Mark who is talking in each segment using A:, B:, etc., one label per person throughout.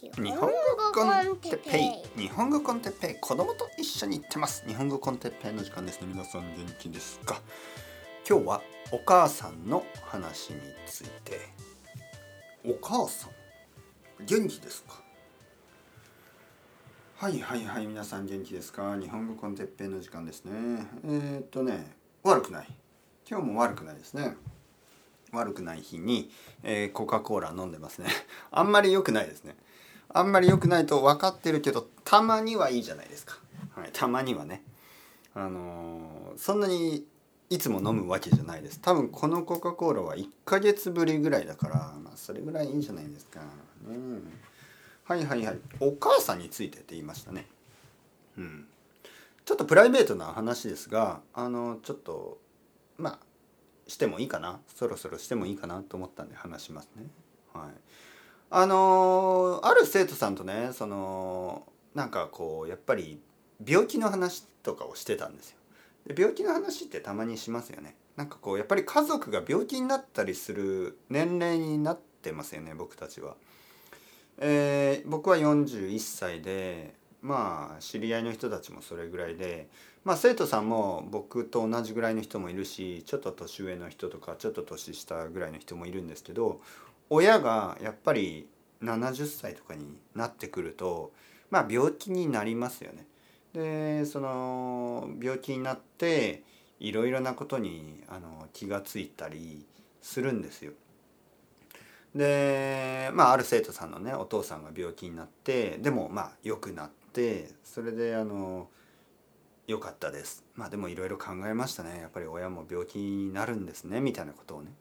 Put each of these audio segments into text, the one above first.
A: 日本語コンテッペイ。日本語コンテッペイ。子供と一緒に行ってます。日本語コンテッペイの時間ですね。皆さん元気ですか今日はお母さんの話について。お母さん元気ですか？はいはいはい皆さん元気ですか？日本語コンテッペイの時間ですね。えー、っとね悪くない。今日も悪くないですね。悪くない日に、えー、コカ・コーラ飲んでますね。あんまり良くないですね。あんまり良くないと分かってるけどたまにはいいじゃないですか、はい、たまにはね。あのー、そんなにいつも飲むわけじゃないです。多分このコカ・コーラは1ヶ月ぶりぐらいだから、まあ、それぐらいいいんじゃないですか、うん、はいはいはい。お母さんについてって言いましたね。うん。ちょっとプライベートな話ですがあのちょっとまあしてもいいかな。そろそろしてもいいかなと思ったんで話しますね。はい。あのある生徒さんとねそのなんかこうやっぱり病気の話とかをしてたんですよ。で病気の話ってたまにしますよね。なんかこうやっぱり家族が病気になったりする年齢になってますよね僕たちは。えー、僕は41歳でまあ知り合いの人たちもそれぐらいでまあ生徒さんも僕と同じぐらいの人もいるしちょっと年上の人とかちょっと年下ぐらいの人もいるんですけど親がやっぱり70歳とかになってくるとまあ病気になりますよね。でその病気になっていろいろなことにあの気がついたりするんですよ。でまあある生徒さんのねお父さんが病気になってでもまあ良くなってそれであの良かったですまあでもいろいろ考えましたねやっぱり親も病気になるんですねみたいなことをね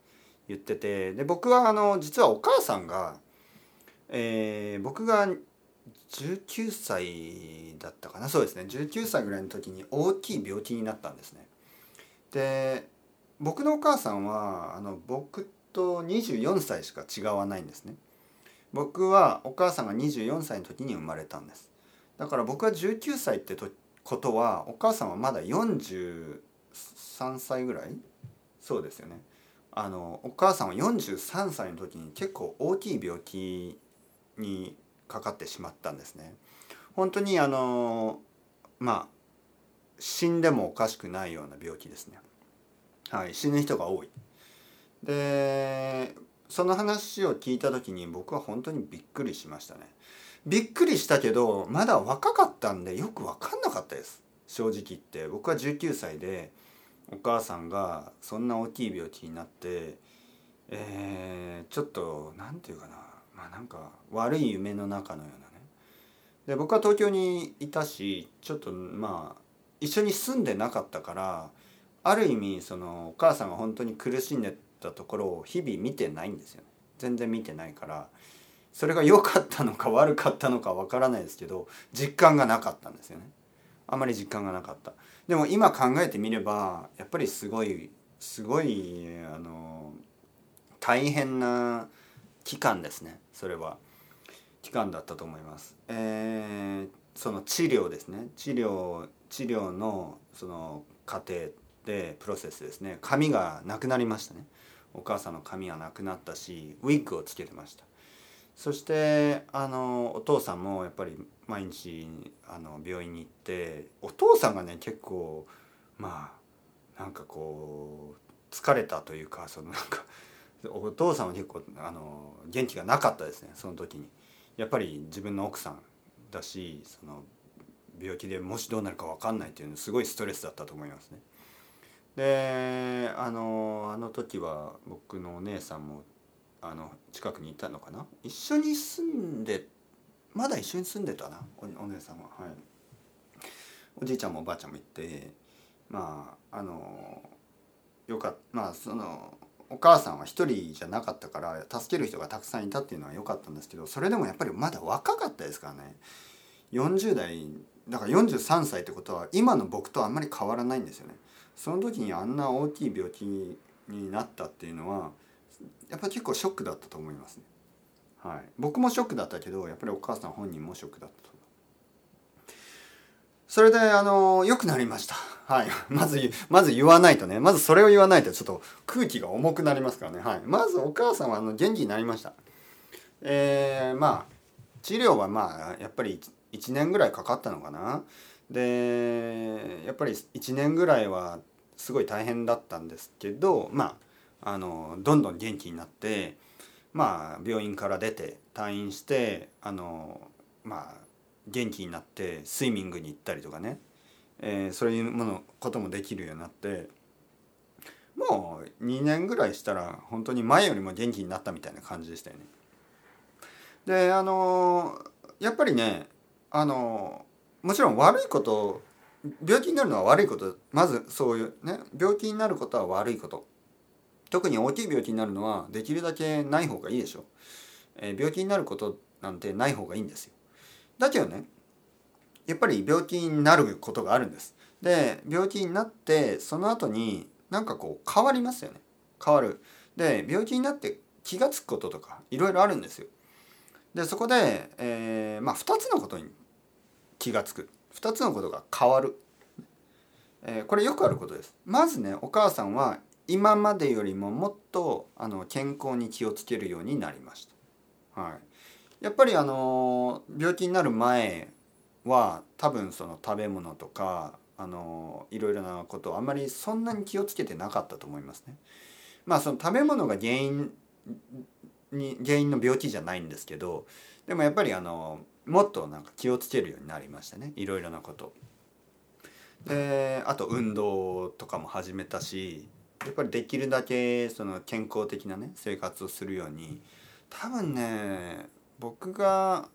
A: 言っててで僕はあの実はお母さんが、えー、僕が19歳だったかな？そうですね19歳ぐらいの時に大きい病気になったんですね。で僕のお母さんはあの僕と24歳しか違わないんですね。僕はお母さんが24歳の時に生まれたんです。だから僕は19歳ってことはお母さんはまだ43歳ぐらい？そうですよね。あのお母さんは43歳の時に結構大きい病気にかかってしまったんですね。本当にあのまあ死んでもおかしくないような病気ですね。はい、死ぬ人が多い。でその話を聞いた時に僕は本当にびっくりしましたね。びっくりしたけどまだ若かったんでよく分かんなかったです正直言って僕は19歳でお母さんがそんな大きい病気になって、えー、ちょっと何て言うかなまあなんか悪い夢の中のようなね。で僕は東京にいたしちょっとまあ一緒に住んでなかったからある意味そのお母さんが本当に苦しんでたところを日々見てないんですよね。全然見てないからそれが良かったのか悪かったのかわからないですけど実感がなかったんですよね。あまり実感がなかった。でも今考えてみればやっぱりすごいすごいあの大変な期間ですね。それは。期間だったと思います。えー、その治療ですね。治療治療のその過程でプロセスですね。髪がなくなりましたね。お母さんの髪はなくなったしウィッグをつけてました。そしてあのお父さんもやっぱり毎日あの病院に行ってお父さんがね結構まあなんかこう疲れたというかそのなんかお父さんは結構あの元気がなかったですねその時に。やっぱり自分の奥さんだしその病気でもしどうなるか分かんないっていうのすごいストレスだったと思いますね。であのあの時は僕のお姉さんもあの近くにいたのかな？一緒に住んでまだ一緒に住んでたなお姉さんは。はい。おじいちゃんもおばあちゃんも行ってまああのよかったまあそのお母さんは一人じゃなかったから助ける人がたくさんいたっていうのは良かったんですけどそれでもやっぱりまだ若かったですからね。40代だから43歳ってことは今の僕とあんまり変わらないんですよね。その時にあんな大きい病気になったっていうのはやっぱ結構ショックだったと思いますね。はい、僕もショックだったけどやっぱりお母さん本人もショックだったと。それであの良くなりました。はい。まずまず言わないとね。まずそれを言わないとちょっと空気が重くなりますからね。はい。まずお母さんはあの元気になりました。えー、まあ治療はまあやっぱり1年ぐらいかかったのかな。でやっぱり1年ぐらいはすごい大変だったんですけどまああのどんどん元気になってまあ病院から出て退院してあのまあ元気になってスイミングに行ったりとかね、えー、そういうものこともできるようになってもう2年ぐらいしたら本当に前よりも元気になったみたいな感じでしたよね。であのやっぱりねあのもちろん悪いこと病気になるのは悪いことまずそういうね病気になることは悪いこと特に大きい病気になるのはできるだけない方がいいでしょ、えー、病気になることなんてない方がいいんですよ。だけどねやっぱり病気になることがあるんです。で病気になってその後になんかこう変わりますよね。変わる。で病気になって気が付くこととかいろいろあるんですよ。でそこで、えー、まあ2つのことに気が付く。2つのことが変わる、えー、これよくあることです。まずねお母さんは今までよりももっとあの健康に気をつけるようになりました、はい、やっぱりあの病気になる前は多分その食べ物とかあのいろいろなことをあまりそんなに気をつけてなかったと思いますね。まあその食べ物が原因に原因の病気じゃないんですけどでもやっぱりあのもっとなんか気をつけるようになりましたねいろいろなこと。であと運動とかも始めたしやっぱりできるだけその健康的なね生活をするように多分ね僕が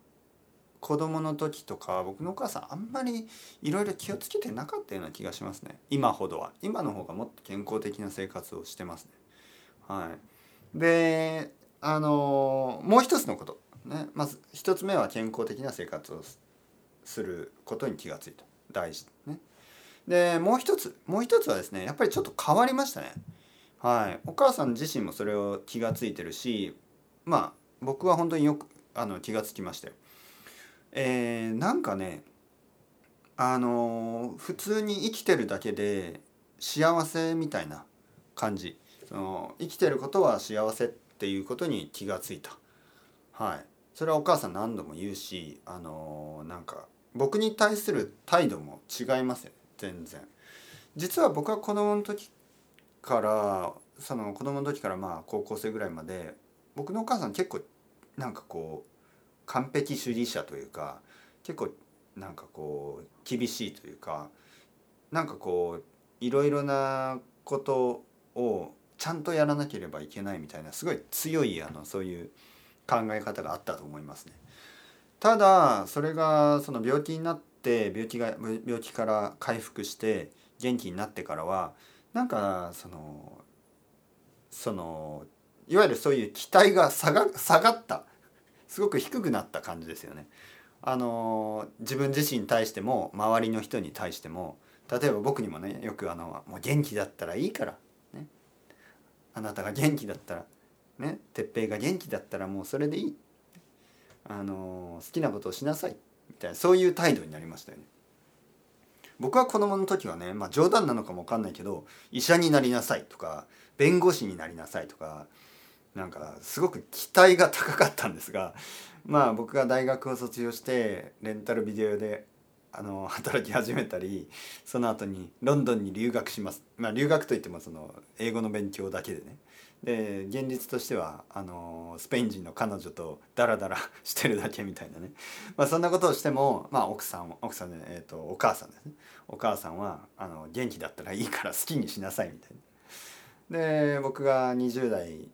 A: 子供の時とか僕のお母さんあんまりいろいろ気をつけてなかったような気がしますね。今ほどは。今の方がもっと健康的な生活をしてますね。はい。であのもう一つのこと。ね。まず一つ目は健康的な生活をすることに気がついた。大事。ね。でもう一つもう一つはですねやっぱりちょっと変わりましたね。はい。お母さん自身もそれを気がついてるしまあ僕は本当によくあの気がつきましたよ。えー、なんかねあの普通に生きてるだけで幸せみたいな感じ。その生きてることは幸せっていうことに気がついた。はい。それはお母さん何度も言うしあのなんか僕に対する態度も違いますよね。全然実は僕は子供の時からその子供の時からまあ高校生ぐらいまで僕のお母さん結構なんかこう完璧主義者というか結構なんかこう厳しいというかなんかこういろいろなことをちゃんとやらなければいけないみたいなすごい強いあのそういう考え方があったと思いますね。ただそれがその病気になって病気が病気から回復して元気になってからはなんかそのそのいわゆるそういう期待が下が下がった。すごく低くなった感じですよね。あの自分自身に対しても周りの人に対しても例えば僕にもねよくあの「もう元気だったらいいから」ね「あなたが元気だったら」ね「哲平が元気だったらもうそれでいい」あの「好きなことをしなさい」みたいなそういう態度になりましたよね。僕は子供の時はね、まあ、冗談なのかも分かんないけど医者になりなさいとか弁護士になりなさいとかなんかすごく期待が高かったんですがまあ僕が大学を卒業してレンタルビデオであの働き始めたりその後にロンドンに留学しますまあ留学といってもその英語の勉強だけでねで現実としてはあのスペイン人の彼女とダラダラ してるだけみたいなね、まあ、そんなことをしても、まあ、奥さん奥さんね、えー、とお母さんですねお母さんはあの元気だったらいいから好きにしなさいみたいな。で僕が20代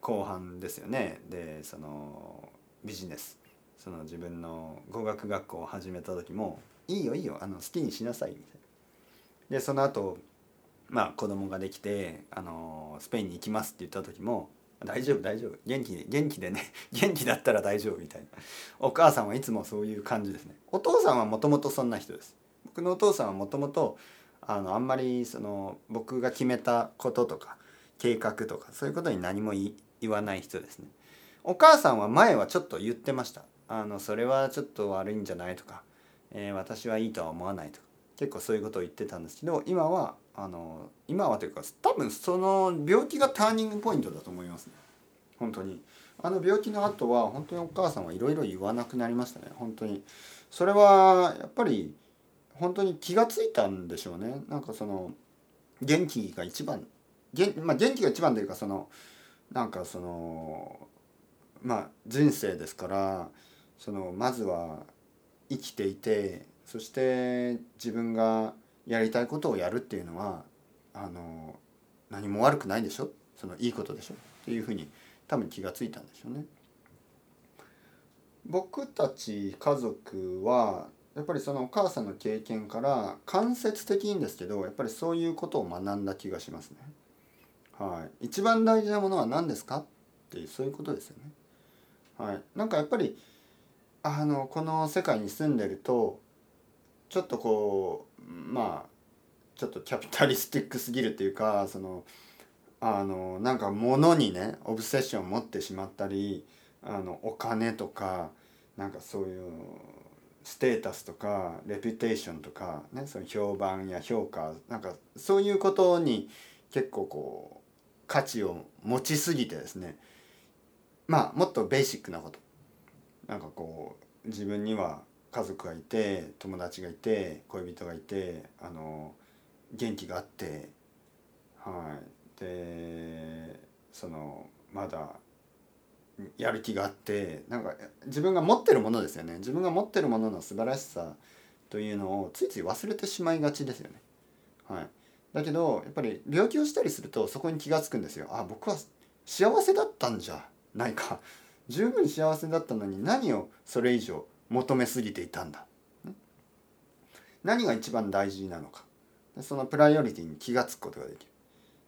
A: 後半ですよねでそのビジネスその自分の語学学校を始めた時も「いいよいいよあの好きにしなさい」みたいな。でその後まあ子供ができてあのスペインに行きますって言った時も「大丈夫大丈夫。元気で元気でね 元気だったら大丈夫」みたいな。お母さんはいつもそういう感じですね。お父さんはもともとそんな人です。僕のお父さんはもともとあのあんまりその僕が決めたこととか計画とかそういうことに何も言言わない人ですね。お母さんは前はちょっと言ってました。あのそれはちょっと悪いんじゃないとか、えー、私はいいとは思わないとか。結構そういうことを言ってたんですけど今はあの今はというか多分その病気がターニングポイントだと思いますね。本当に。あの病気の後は本当にお母さんはいろいろ言わなくなりましたね。本当に。それはやっぱり本当に気がついたんでしょうね。なんかその元気が一番元,、まあ、元気が一番というかそのなんかそのまあ人生ですからそのまずは生きていてそして自分がやりたいことをやるっていうのはあの何も悪くないでしょ？そのいいことでしょ？っていうふうに多分気がついたんでしょうね。僕たち家族はやっぱりそのお母さんの経験から間接的にですけどやっぱりそういうことを学んだ気がしますね。はい、一番大事なものは何ですか？っていうそういうことですよね。はい、なんかやっぱりあのこの世界に住んでるとちょっとこうまあちょっとキャピタリスティックすぎるっていうかそのあのなんか物にねオブセッションを持ってしまったりあのお金とかなんかそういうステータスとかレピュテーションとか、ね、その評判や評価なんかそういうことに結構こう価値を持ちすぎてですねまあもっとベーシックなこと。なんかこう自分には家族がいて友達がいて恋人がいてあの元気があってはいでそのまだやる気があってなんか自分が持ってるものですよね自分が持ってるものの素晴らしさというのをついつい忘れてしまいがちですよね。はい、だけどやっぱり病気をしたりするとそこに気が付くんですよ。あ僕は幸せだったんじゃないか十分幸せだったのに何をそれ以上求めすぎていたんだ。何が一番大事なのか。そのプライオリティに気が付くことができる。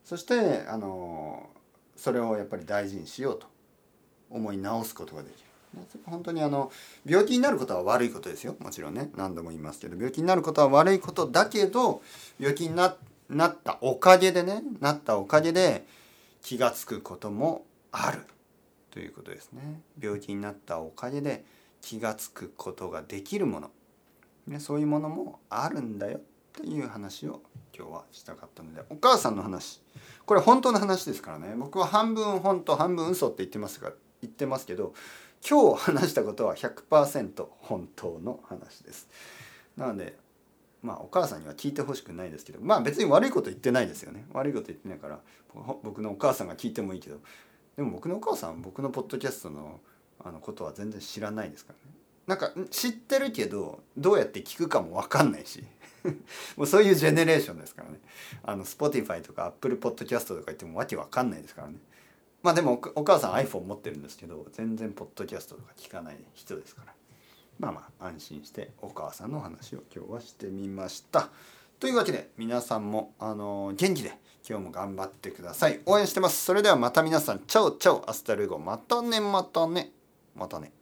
A: そしてあのそれをやっぱり大事にしようと。思い直すことができる。本当にあの病気になることは悪いことですよ。もちろんね。何度も言いますけど。病気になることは悪いことだけど病気にななったおかげでねなったおかげで気が付くこともある。ということですね。病気になったおかげで気が付くことができるもの、ね、そういうものもあるんだよ。という話を今日はしたかったのでお母さんの話。これ本当の話ですからね。僕は半分本当半分嘘って言ってますが言ってますけど今日話したことは100%本当の話です。なのでまあお母さんには聞いてほしくないですけどまあ別に悪いこと言ってないですよね。悪いこと言ってないから僕のお母さんが聞いてもいいけど。でも僕のお母さん僕のポッドキャストのあのことは全然知らないですからね。なんか知ってるけどどうやって聞くかも分かんないし。もうそういうジェネレーションですからね。あの Spotify とか Apple Podcast とか言ってもわけ分かんないですからね。まあでもお母さん iPhone 持ってるんですけど全然ポッドキャストとか聞かない人ですから。まあまあ安心してお母さんの話を今日はしてみました。というわけで皆さんもあの元気で今日も頑張ってください。応援してます。それではまた皆さん。 Ciao ciao。 Hasta luego。またねまたね。またね。